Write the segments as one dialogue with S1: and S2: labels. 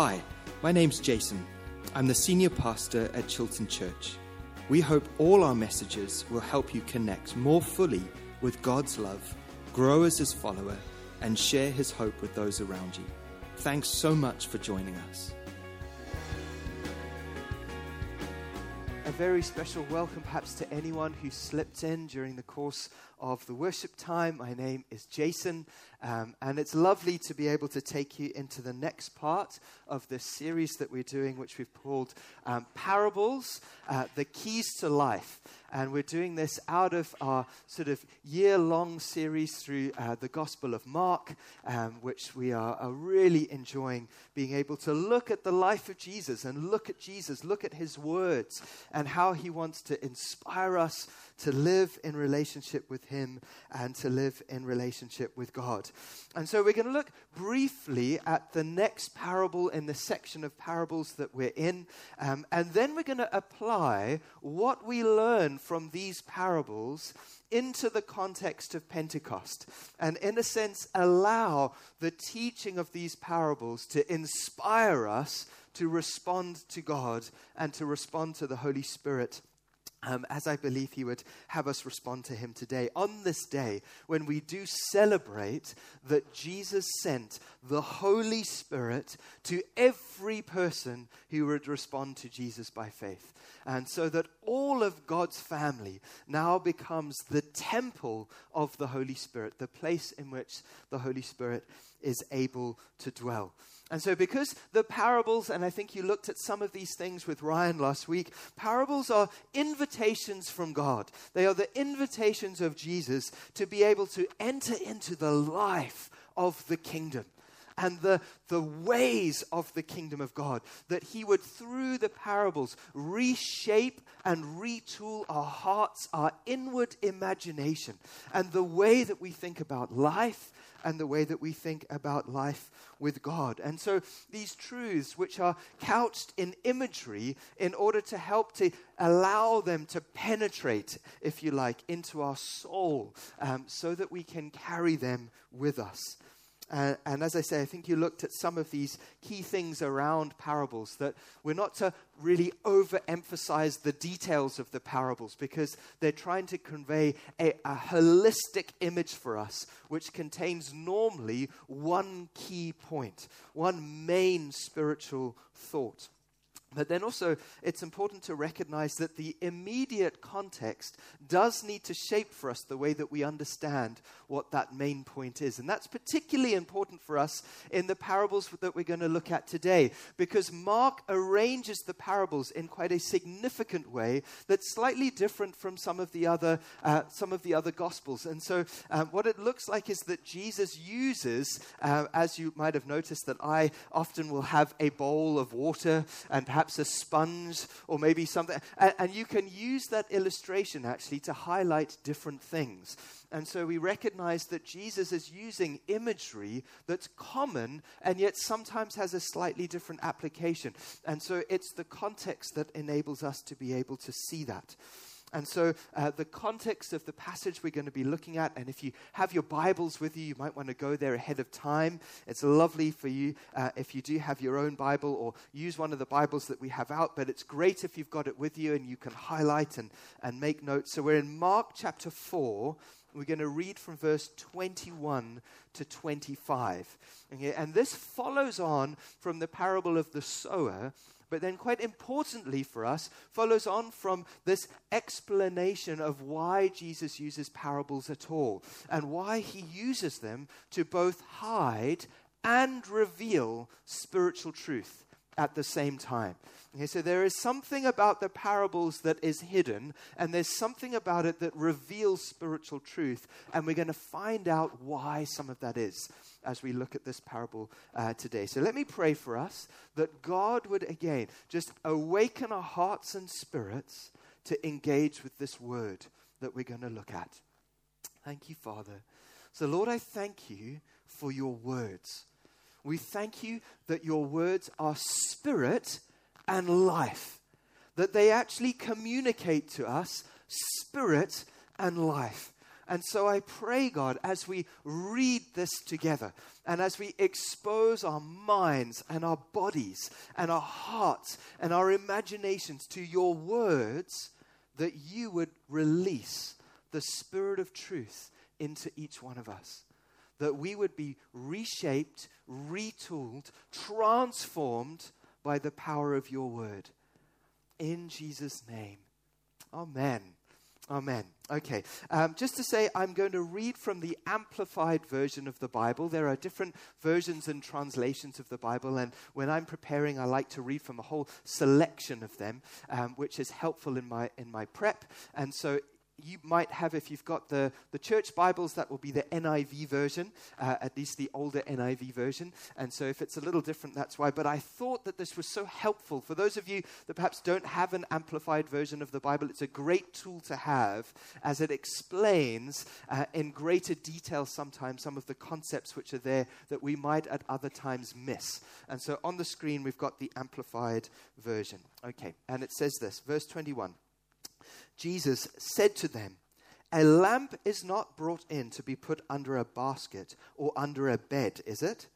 S1: Hi, my name's Jason. I'm the senior pastor at Chilton Church. We hope all our messages will help you connect more fully with God's love, grow as His follower, and share His hope with those around you. Thanks so much for joining us.
S2: A very special welcome, perhaps, to anyone who slipped in during the course of the worship time. My name is Jason, um, and it's lovely to be able to take you into the next part of this series that we're doing, which we've called um, Parables, uh, the Keys to Life. And we're doing this out of our sort of year long series through uh, the Gospel of Mark, um, which we are, are really enjoying being able to look at the life of Jesus and look at Jesus, look at his words, and how he wants to inspire us to live in relationship with Him and to live in relationship with God. And so we're going to look briefly at the next parable in the section of parables that we're in. Um, and then we're going to apply what we learn from these parables into the context of Pentecost. And in a sense, allow the teaching of these parables to inspire us to respond to God and to respond to the Holy Spirit um, as I believe he would have us respond to him today, on this day when we do celebrate that Jesus sent the Holy Spirit to every person who would respond to Jesus by faith. And so that all of God's family now becomes the temple of the Holy Spirit, the place in which the Holy Spirit is able to dwell. And so, because the parables, and I think you looked at some of these things with Ryan last week, parables are invitations from God. They are the invitations of Jesus to be able to enter into the life of the kingdom and the, the ways of the kingdom of God. That He would, through the parables, reshape and retool our hearts, our inward imagination, and the way that we think about life and the way that we think about life with God. And so these truths, which are couched in imagery, in order to help to allow them to penetrate, if you like, into our soul, um, so that we can carry them with us. And as I say, I think you looked at some of these key things around parables that we're not to really overemphasize the details of the parables because they're trying to convey a, a holistic image for us, which contains normally one key point, one main spiritual thought. But then also, it's important to recognize that the immediate context does need to shape for us the way that we understand what that main point is. And that's particularly important for us in the parables that we're going to look at today, because Mark arranges the parables in quite a significant way that's slightly different from some of the other, uh, some of the other gospels. And so, uh, what it looks like is that Jesus uses, uh, as you might have noticed, that I often will have a bowl of water and perhaps a sponge or maybe something. And, and you can use that illustration actually to highlight different things. And so we recognize that Jesus is using imagery that's common and yet sometimes has a slightly different application. And so it's the context that enables us to be able to see that. And so, uh, the context of the passage we're going to be looking at, and if you have your Bibles with you, you might want to go there ahead of time. It's lovely for you uh, if you do have your own Bible or use one of the Bibles that we have out, but it's great if you've got it with you and you can highlight and, and make notes. So, we're in Mark chapter 4. We're going to read from verse 21 to 25. Okay? And this follows on from the parable of the sower but then, quite importantly for us, follows on from this explanation of why Jesus uses parables at all and why he uses them to both hide and reveal spiritual truth at the same time. Okay, so there is something about the parables that is hidden, and there's something about it that reveals spiritual truth, and we're going to find out why some of that is as we look at this parable uh, today. So let me pray for us that God would again just awaken our hearts and spirits to engage with this word that we're going to look at. Thank you, Father. So, Lord, I thank you for your words. We thank you that your words are spirit and life, that they actually communicate to us spirit and life. And so I pray, God, as we read this together and as we expose our minds and our bodies and our hearts and our imaginations to your words, that you would release the Spirit of truth into each one of us. That we would be reshaped, retooled, transformed by the power of your word. In Jesus' name. Amen. Amen. Okay. Um, just to say, I'm going to read from the amplified version of the Bible. There are different versions and translations of the Bible, and when I'm preparing, I like to read from a whole selection of them, um, which is helpful in my in my prep. And so, you might have, if you've got the, the church Bibles, that will be the NIV version, uh, at least the older NIV version. And so if it's a little different, that's why. But I thought that this was so helpful. For those of you that perhaps don't have an amplified version of the Bible, it's a great tool to have as it explains uh, in greater detail sometimes some of the concepts which are there that we might at other times miss. And so on the screen, we've got the amplified version. Okay, and it says this, verse 21. Jesus said to them, A lamp is not brought in to be put under a basket or under a bed, is it?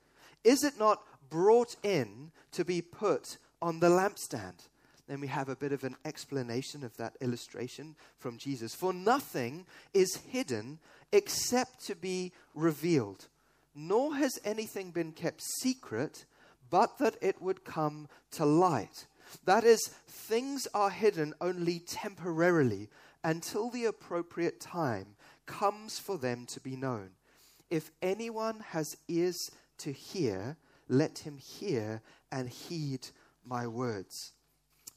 S2: Is it not brought in to be put on the lampstand? Then we have a bit of an explanation of that illustration from Jesus. For nothing is hidden except to be revealed, nor has anything been kept secret, but that it would come to light. That is, things are hidden only temporarily until the appropriate time comes for them to be known. If anyone has ears to hear, let him hear and heed my words.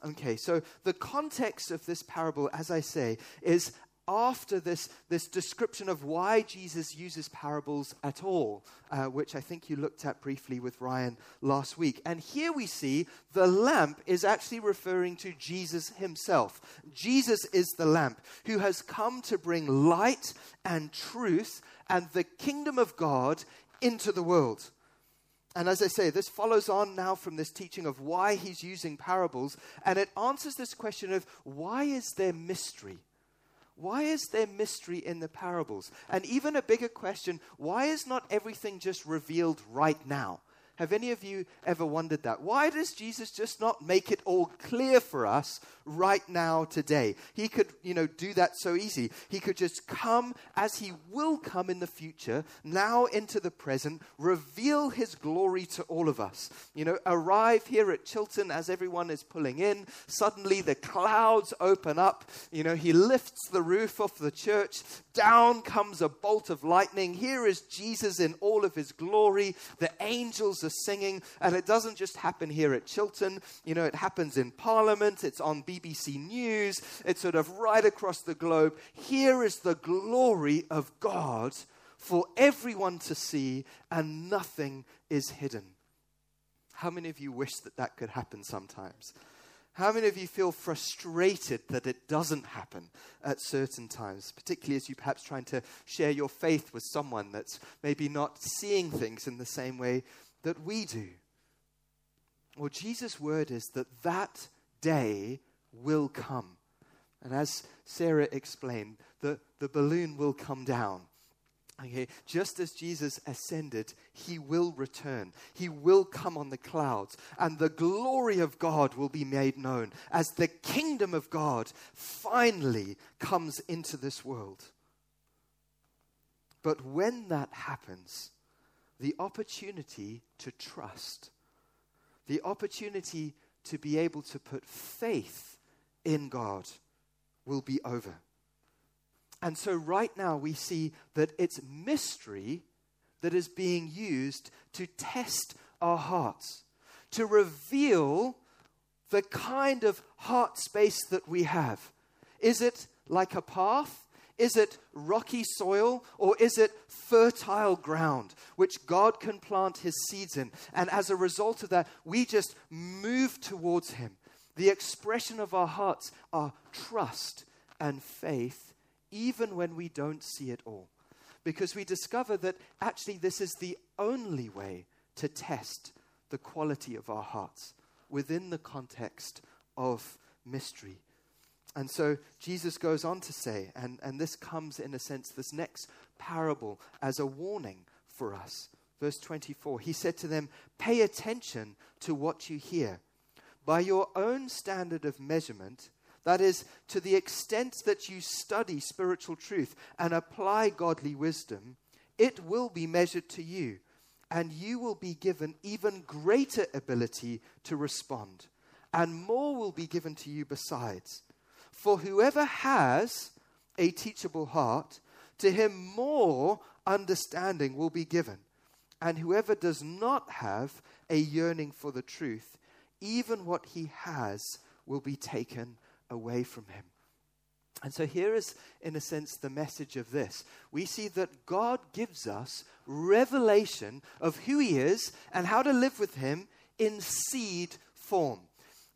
S2: Okay, so the context of this parable, as I say, is after this, this description of why Jesus uses parables at all, uh, which I think you looked at briefly with Ryan last week. And here we see the lamp is actually referring to Jesus himself. Jesus is the lamp who has come to bring light and truth and the kingdom of God into the world. And as I say, this follows on now from this teaching of why he's using parables, and it answers this question of why is there mystery? Why is there mystery in the parables? And even a bigger question why is not everything just revealed right now? Have any of you ever wondered that? Why does Jesus just not make it all clear for us right now today? He could, you know, do that so easy. He could just come as he will come in the future, now into the present, reveal his glory to all of us. You know, arrive here at Chilton as everyone is pulling in. Suddenly the clouds open up. You know, he lifts the roof off the church. Down comes a bolt of lightning. Here is Jesus in all of his glory. The angels are singing. And it doesn't just happen here at Chilton. You know, it happens in Parliament. It's on BBC News. It's sort of right across the globe. Here is the glory of God for everyone to see, and nothing is hidden. How many of you wish that that could happen sometimes? How many of you feel frustrated that it doesn't happen at certain times, particularly as you're perhaps trying to share your faith with someone that's maybe not seeing things in the same way that we do? Well, Jesus' word is that that day will come. And as Sarah explained, the, the balloon will come down. Okay, just as Jesus ascended, he will return. He will come on the clouds, and the glory of God will be made known as the kingdom of God finally comes into this world. But when that happens, the opportunity to trust, the opportunity to be able to put faith in God will be over. And so, right now, we see that it's mystery that is being used to test our hearts, to reveal the kind of heart space that we have. Is it like a path? Is it rocky soil or is it fertile ground which God can plant his seeds in? And as a result of that, we just move towards him. The expression of our hearts are trust and faith even when we don't see it all. Because we discover that actually this is the only way to test the quality of our hearts within the context of mystery. And so Jesus goes on to say, and, and this comes in a sense, this next parable, as a warning for us. Verse 24, he said to them, Pay attention to what you hear. By your own standard of measurement, that is, to the extent that you study spiritual truth and apply godly wisdom, it will be measured to you, and you will be given even greater ability to respond, and more will be given to you besides. For whoever has a teachable heart, to him more understanding will be given. And whoever does not have a yearning for the truth, even what he has will be taken away from him. And so, here is, in a sense, the message of this. We see that God gives us revelation of who He is and how to live with Him in seed form.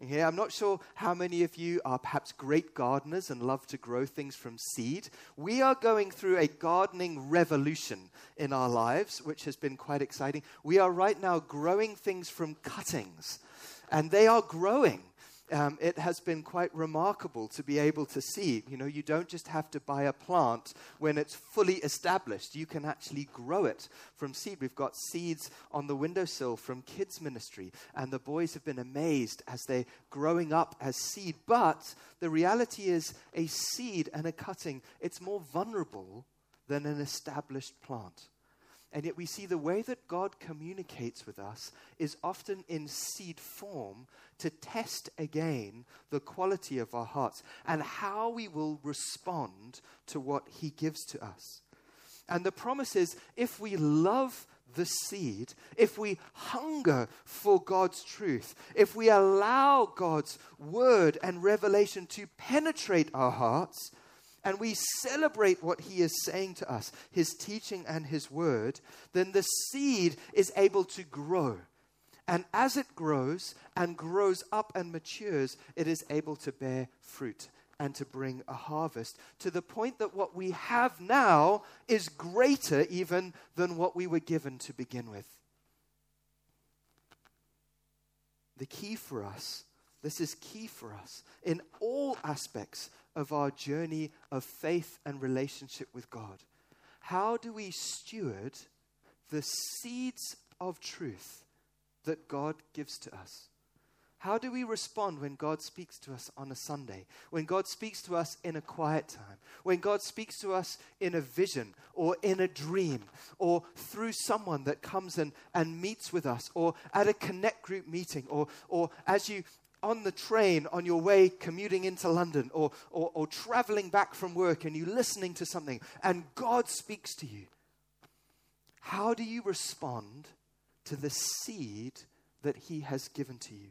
S2: Okay, I'm not sure how many of you are perhaps great gardeners and love to grow things from seed. We are going through a gardening revolution in our lives, which has been quite exciting. We are right now growing things from cuttings, and they are growing um, it has been quite remarkable to be able to see. You know, you don't just have to buy a plant when it's fully established. You can actually grow it from seed. We've got seeds on the windowsill from kids' ministry, and the boys have been amazed as they're growing up as seed. But the reality is, a seed and a cutting, it's more vulnerable than an established plant. And yet we see the way that God communicates with us is often in seed form to test again the quality of our hearts and how we will respond to what He gives to us. And the promise is if we love the seed, if we hunger for God's truth, if we allow God's word and revelation to penetrate our hearts, and we celebrate what he is saying to us, his teaching and his word, then the seed is able to grow. And as it grows and grows up and matures, it is able to bear fruit and to bring a harvest to the point that what we have now is greater even than what we were given to begin with. The key for us, this is key for us in all aspects of our journey of faith and relationship with God. How do we steward the seeds of truth that God gives to us? How do we respond when God speaks to us on a Sunday? When God speaks to us in a quiet time? When God speaks to us in a vision or in a dream or through someone that comes and, and meets with us or at a connect group meeting or, or as you on the train on your way commuting into London or, or, or traveling back from work and you're listening to something and God speaks to you, how do you respond to the seed that He has given to you?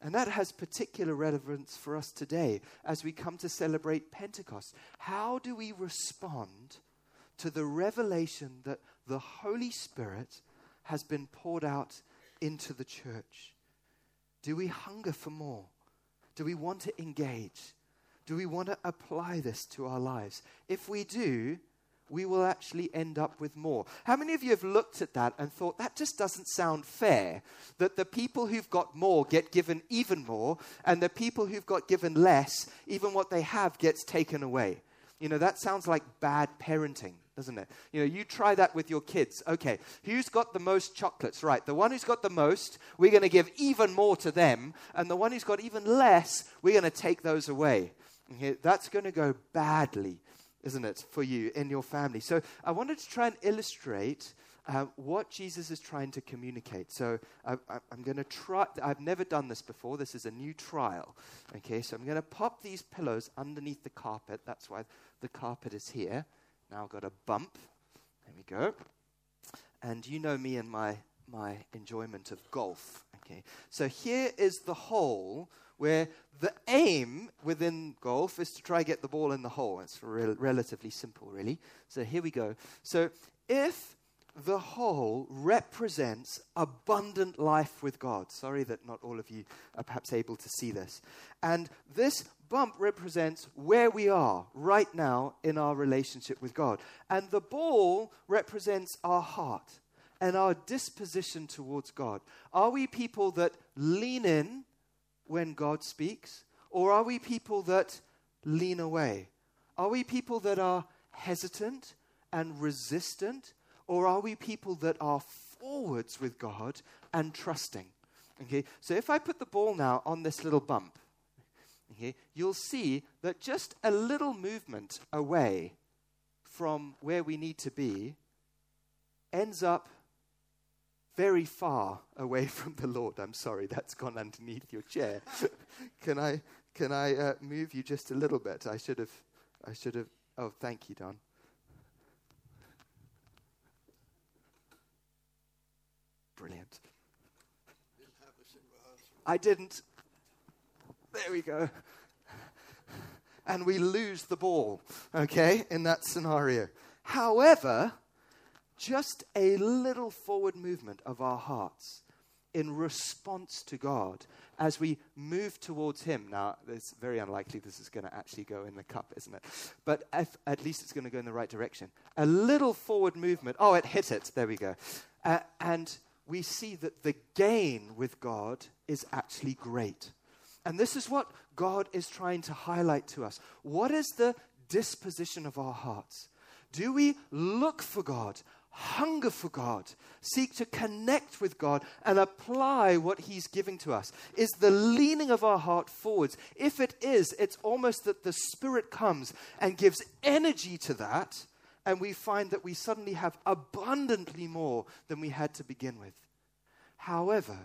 S2: And that has particular relevance for us today as we come to celebrate Pentecost. How do we respond to the revelation that the Holy Spirit has been poured out into the church? Do we hunger for more? Do we want to engage? Do we want to apply this to our lives? If we do, we will actually end up with more. How many of you have looked at that and thought that just doesn't sound fair? That the people who've got more get given even more, and the people who've got given less, even what they have gets taken away. You know, that sounds like bad parenting doesn't it? You know, you try that with your kids. Okay, who's got the most chocolates? Right, the one who's got the most, we're going to give even more to them, and the one who's got even less, we're going to take those away. Okay, that's going to go badly, isn't it, for you in your family? So I wanted to try and illustrate. Uh, what Jesus is trying to communicate. So I, am going to try, I've never done this before. This is a new trial. Okay, so I'm going to pop these pillows underneath the carpet. That's why the carpet is here. Now I've got a bump. There we go. And you know me and my, my enjoyment of golf. Okay. So here is the hole where the aim within golf is to try get the ball in the hole. It's re- relatively simple, really. So here we go. So if the hole represents abundant life with God. Sorry that not all of you are perhaps able to see this. And this bump represents where we are right now in our relationship with God. And the ball represents our heart and our disposition towards God. Are we people that lean in when God speaks? Or are we people that lean away? Are we people that are hesitant and resistant? Or are we people that are forwards with God and trusting? Okay, so if I put the ball now on this little bump, okay, you'll see that just a little movement away from where we need to be ends up very far away from the Lord. I'm sorry, that's gone underneath your chair. can I, can I uh, move you just a little bit? I should have, I should have. Oh, thank you, Don. Brilliant. I didn't. There we go. And we lose the ball, okay, in that scenario. However, just a little forward movement of our hearts in response to God as we move towards Him. Now, it's very unlikely this is going to actually go in the cup, isn't it? But if, at least it's going to go in the right direction. A little forward movement. Oh, it hit it. There we go. Uh, and we see that the gain with God is actually great. And this is what God is trying to highlight to us. What is the disposition of our hearts? Do we look for God, hunger for God, seek to connect with God, and apply what He's giving to us? Is the leaning of our heart forwards? If it is, it's almost that the Spirit comes and gives energy to that and we find that we suddenly have abundantly more than we had to begin with. However,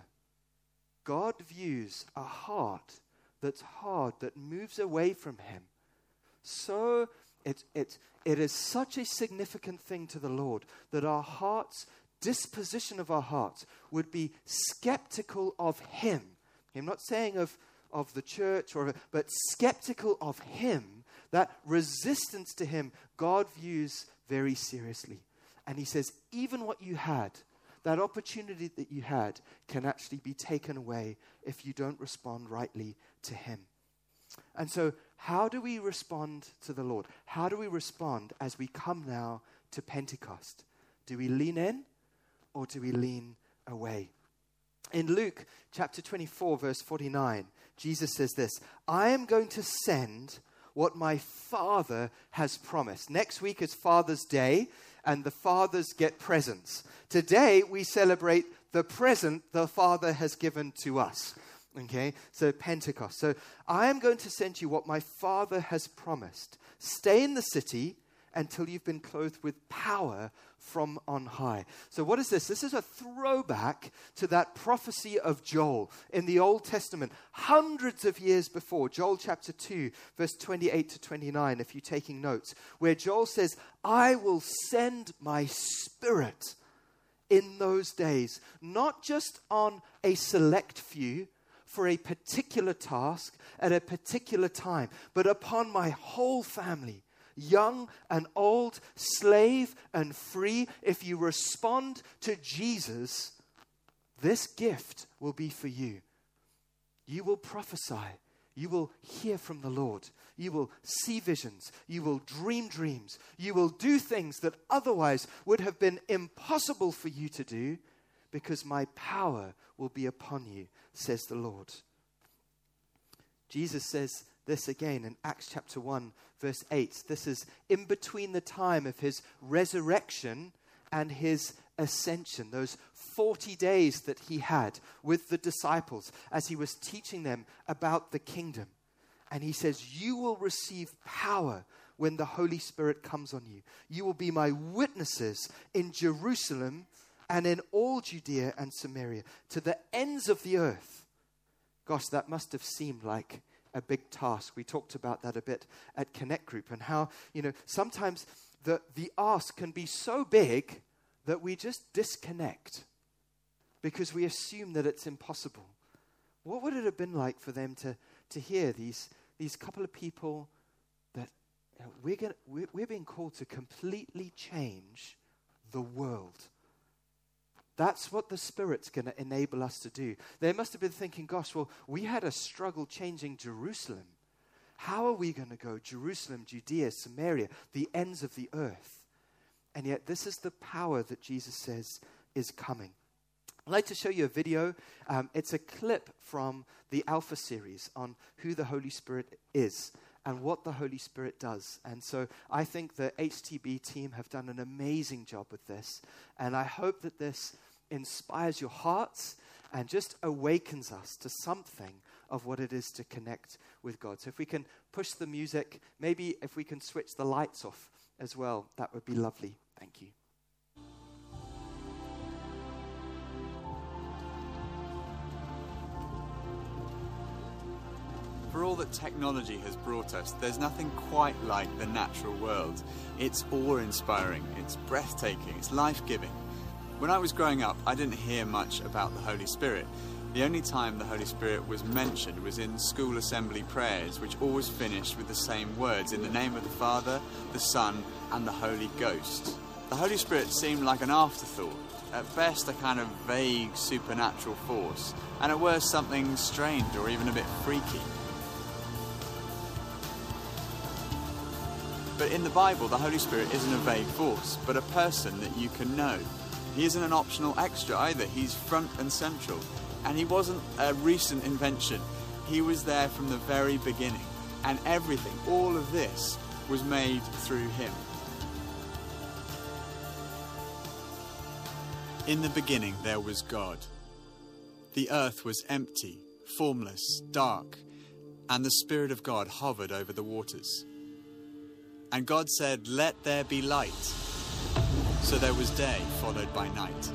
S2: God views a heart that's hard, that moves away from Him. So it, it, it is such a significant thing to the Lord that our hearts, disposition of our hearts, would be skeptical of Him. I'm not saying of, of the church, or, but skeptical of Him. That resistance to Him, God views very seriously. And he says, even what you had, that opportunity that you had, can actually be taken away if you don't respond rightly to him. And so, how do we respond to the Lord? How do we respond as we come now to Pentecost? Do we lean in or do we lean away? In Luke chapter 24, verse 49, Jesus says this I am going to send what my Father has promised. Next week is Father's Day, and the fathers get presents. Today, we celebrate the present the Father has given to us. Okay, so Pentecost. So I am going to send you what my Father has promised. Stay in the city until you've been clothed with power from on high. So, what is this? This is a throwback to that prophecy of Joel in the Old Testament, hundreds of years before, Joel chapter 2, verse 28 to 29, if you're taking notes, where Joel says, I will send my spirit in those days, not just on a select few for a particular task at a particular time, but upon my whole family young and old, slave and free, if you respond to Jesus, this gift will be for you. You will prophesy. You will hear from the Lord. You will see visions. You will dream dreams. You will do things that otherwise would have been impossible for you to do because my power will be upon you, says the Lord. Jesus says this again in Acts chapter 1, verse 8. This is in between the time of his resurrection and his ascension, those 40 days that he had with the disciples as he was teaching them about the kingdom. And he says, You will receive power when the Holy Spirit comes on you. You will be my witnesses in Jerusalem and in all Judea and Samaria to the ends of the earth. Gosh, that must have seemed like a big task. We talked about that a bit at Connect Group and how, you know, sometimes the, the ask can be so big that we just disconnect because we assume that it's impossible. What would it have been like for them to, to hear these, these couple of people that you know, we're, gonna, we're, we're being called to completely change the world? That's what the Spirit's going to enable us to do. They must have been thinking, gosh, well, we had a struggle changing Jerusalem. How are we going to go Jerusalem, Judea, Samaria, the ends of the earth? And yet, this is the power that Jesus says is coming. I'd like to show you a video. Um, it's a clip from the Alpha series on who the Holy Spirit is. And what the Holy Spirit does. And so I think the HTB team have done an amazing job with this. And I hope that this inspires your hearts and just awakens us to something of what it is to connect with God. So if we can push the music, maybe if we can switch the lights off as well, that would be lovely. Thank you.
S3: For all that technology has brought us, there's nothing quite like the natural world. It's awe inspiring, it's breathtaking, it's life giving. When I was growing up, I didn't hear much about the Holy Spirit. The only time the Holy Spirit was mentioned was in school assembly prayers, which always finished with the same words in the name of the Father, the Son, and the Holy Ghost. The Holy Spirit seemed like an afterthought, at best a kind of vague supernatural force, and at worst something strange or even a bit freaky. But in the Bible, the Holy Spirit isn't a vague force, but a person that you can know. He isn't an optional extra either, he's front and central. And he wasn't a recent invention, he was there from the very beginning. And everything, all of this, was made through him. In the beginning, there was God. The earth was empty, formless, dark, and the Spirit of God hovered over the waters. And God said, Let there be light. So there was day followed by night.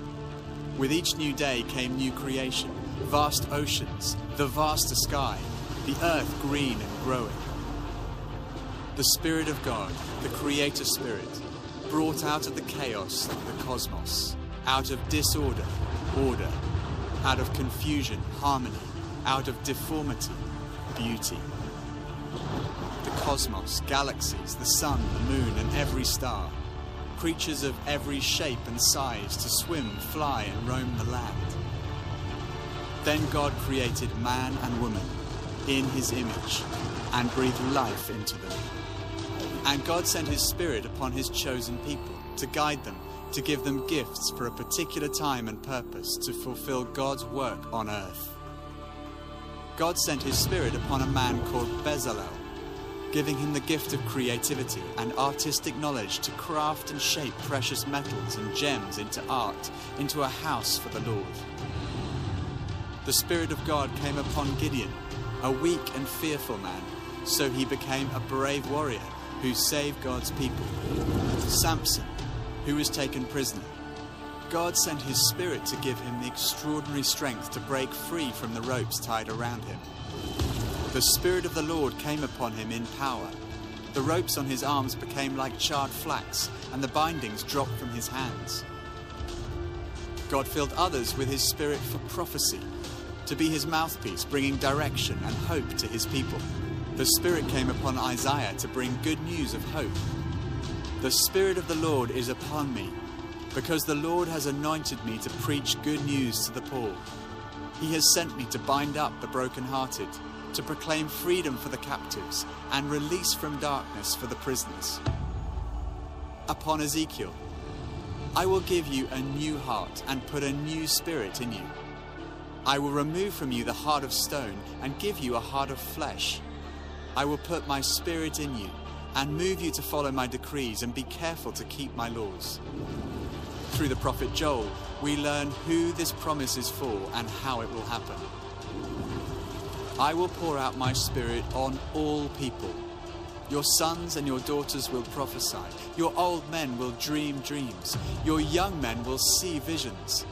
S3: With each new day came new creation, vast oceans, the vaster sky, the earth green and growing. The Spirit of God, the Creator Spirit, brought out of the chaos the cosmos, out of disorder, order, out of confusion, harmony, out of deformity, beauty cosmos, galaxies, the sun, the moon, and every star. Creatures of every shape and size to swim, fly, and roam the land. Then God created man and woman in his image and breathed life into them. And God sent his Spirit upon his chosen people to guide them, to give them gifts for a particular time and purpose to fulfill God's work on earth. God sent his Spirit upon a man called Bezalel giving him the gift of creativity and artistic knowledge to craft and shape precious metals and gems into art, into a house for the Lord. The Spirit of God came upon Gideon, a weak and fearful man, so he became a brave warrior who saved God's people. Samson, who was taken prisoner. God sent his Spirit to give him the extraordinary strength to break free from the ropes tied around him. The Spirit of the Lord came upon him in power. The ropes on his arms became like charred flax, and the bindings dropped from his hands. God filled others with his Spirit for prophecy, to be his mouthpiece, bringing direction and hope to his people. The Spirit came upon Isaiah to bring good news of hope. The Spirit of the Lord is upon me, because the Lord has anointed me to preach good news to the poor. He has sent me to bind up the brokenhearted to proclaim freedom for the captives and release from darkness for the prisoners. Upon Ezekiel, I will give you a new heart and put a new spirit in you. I will remove from you the heart of stone and give you a heart of flesh. I will put my spirit in you and move you to follow my decrees and be careful to keep my laws. Through the prophet Joel, we learn who this promise is for and how it will happen. I will pour out my spirit on all people. Your sons and your daughters will prophesy. Your old men will dream dreams. Your young men will see visions.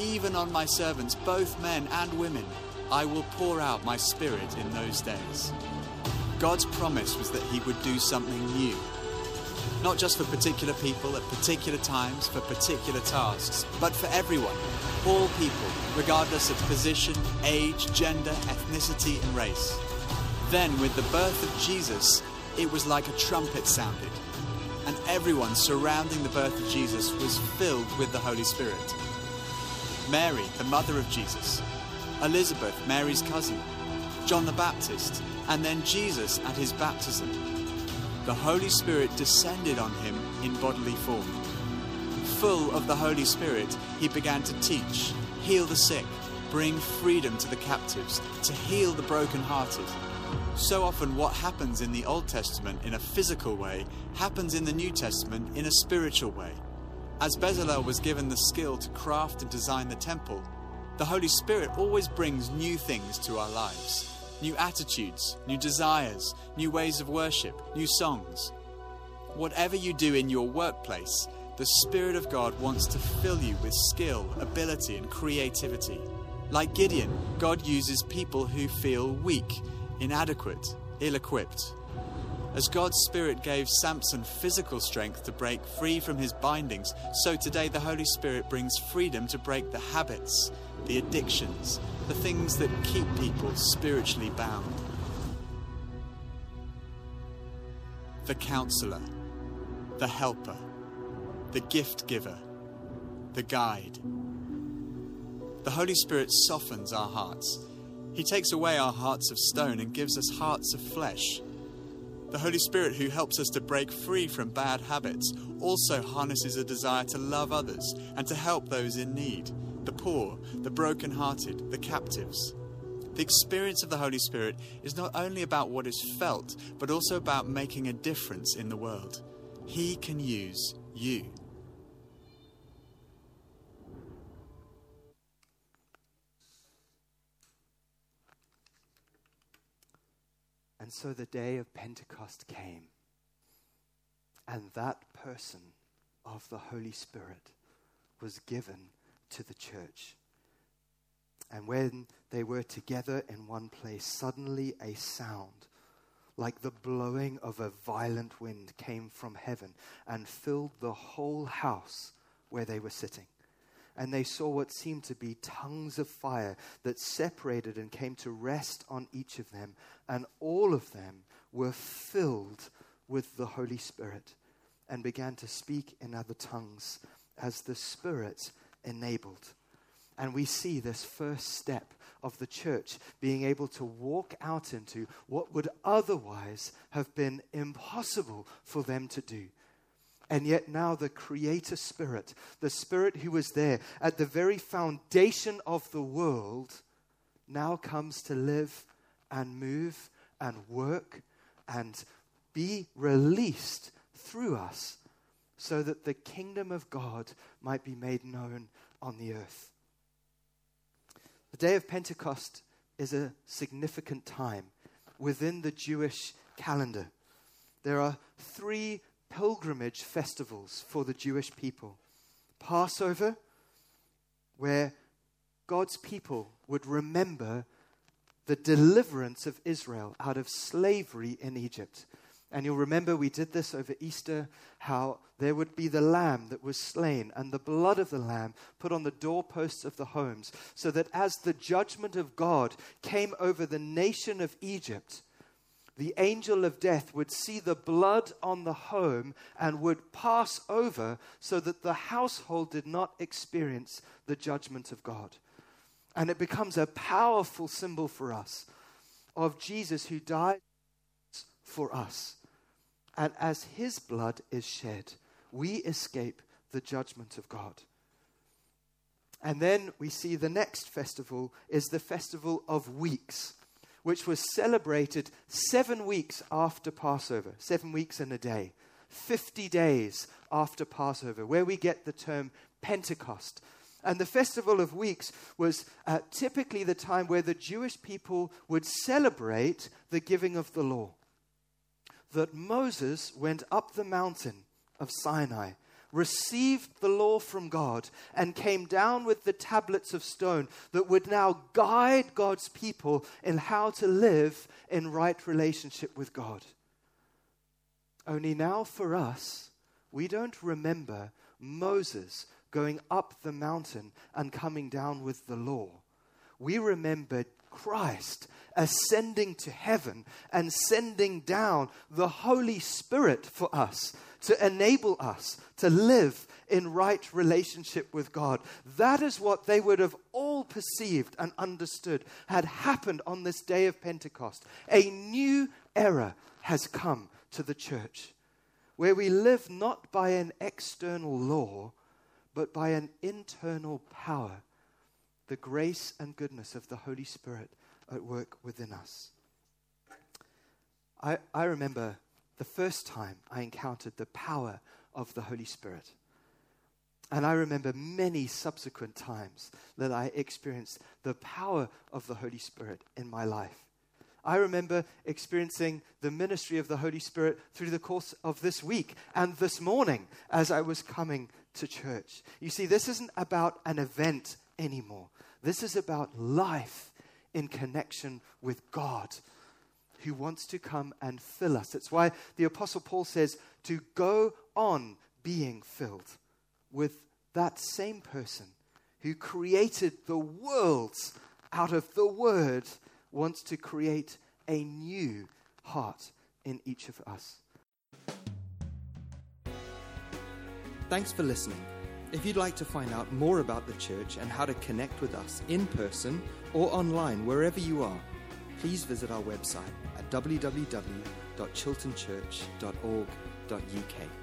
S3: Even on my servants, both men and women, I will pour out my spirit in those days. God's promise was that He would do something new. Not just for particular people at particular times, for particular tasks, but for everyone, all people, regardless of position, age, gender, ethnicity, and race. Then, with the birth of Jesus, it was like a trumpet sounded, and everyone surrounding the birth of Jesus was filled with the Holy Spirit. Mary, the mother of Jesus, Elizabeth, Mary's cousin, John the Baptist, and then Jesus at his baptism. The Holy Spirit descended on him in bodily form. Full of the Holy Spirit, he began to teach heal the sick, bring freedom to the captives, to heal the brokenhearted, So often, what happens in the Old Testament in a physical way happens in the New Testament in a spiritual way. As Bezalel was given the skill to craft and design the temple, the Holy Spirit always brings new things to our lives new attitudes, new desires, new ways of worship, new songs. Whatever you do in your workplace, the Spirit of God wants to fill you with skill, ability, and creativity. Like Gideon, God uses people who feel weak, inadequate, ill equipped. As God's Spirit gave Samson physical strength to break free from his bindings, so today the Holy Spirit brings freedom to break the habits, the addictions, the things that keep people spiritually bound. The counselor, the helper, the gift giver, the guide. The Holy Spirit softens our hearts. He takes away our hearts of stone and gives us hearts of flesh. The Holy Spirit, who helps us to break free from bad habits, also harnesses a desire to love others and to help those in need the poor, the broken-hearted, the captives. The experience of the Holy Spirit is not only about what is felt, but also about making a difference in the world. He can use you.
S2: And so the day of Pentecost came, and that person of the Holy Spirit was given to the church. And when they were together in one place, suddenly a sound like the blowing of a violent wind came from heaven and filled the whole house where they were sitting. And they saw what seemed to be tongues of fire that separated and came to rest on each of them. And all of them were filled with the Holy Spirit and began to speak in other tongues as the Spirit enabled. And we see this first step of the church being able to walk out into what would otherwise have been impossible for them to do. And yet now the Creator Spirit, the Spirit who was there at the very foundation of the world, now comes to live and move and work and be released through us so that the kingdom of God might be made known on the earth. The day of Pentecost is a significant time within the Jewish calendar. There are three pilgrimage festivals for the Jewish people Passover, where God's people would remember the deliverance of Israel out of slavery in Egypt. And you'll remember we did this over Easter, how there would be the lamb that was slain and the blood of the lamb put on the doorposts of the homes, so that as the judgment of God came over the nation of Egypt, the angel of death would see the blood on the home and would pass over so that the household did not experience the judgment of God. And it becomes a powerful symbol for us of Jesus who died for us and as his blood is shed, we escape the judgment of God. And then we see the next festival is the festival of weeks, which was celebrated seven weeks after Passover, seven weeks and a day, 50 days after Passover, where we get the term Pentecost. And the Festival of Weeks was uh, typically the time where the Jewish people would celebrate the giving of the law. That Moses went up the mountain of Sinai, received the law from God, and came down with the tablets of stone that would now guide God's people in how to live in right relationship with God. Only now for us, we don't remember Moses going up the mountain and coming down with the law. We remember Christ ascending to heaven and sending down the Holy Spirit for us to enable us to live in right relationship with God. That is what they would have all perceived and understood had happened on this day of Pentecost. A new era has come to the church where we live not by an external law, but by an internal power, the grace and goodness of the Holy Spirit at work within us. I, I remember the first time I encountered the power of the Holy Spirit. And I remember many subsequent times that I experienced the power of the Holy Spirit in my life. I remember experiencing the ministry of the Holy Spirit through the course of this week and this morning as I was coming to church. You see, this isn't about an event anymore. This is about life in connection with God who wants to come and fill us. That's why the Apostle Paul says to go on being filled with that same person who created the worlds out of the Word wants to create a new heart in each of us.
S1: Thanks for listening. If you'd like to find out more about the church and how to connect with us in person or online, wherever you are, please visit our website at www.chiltonchurch.org.uk.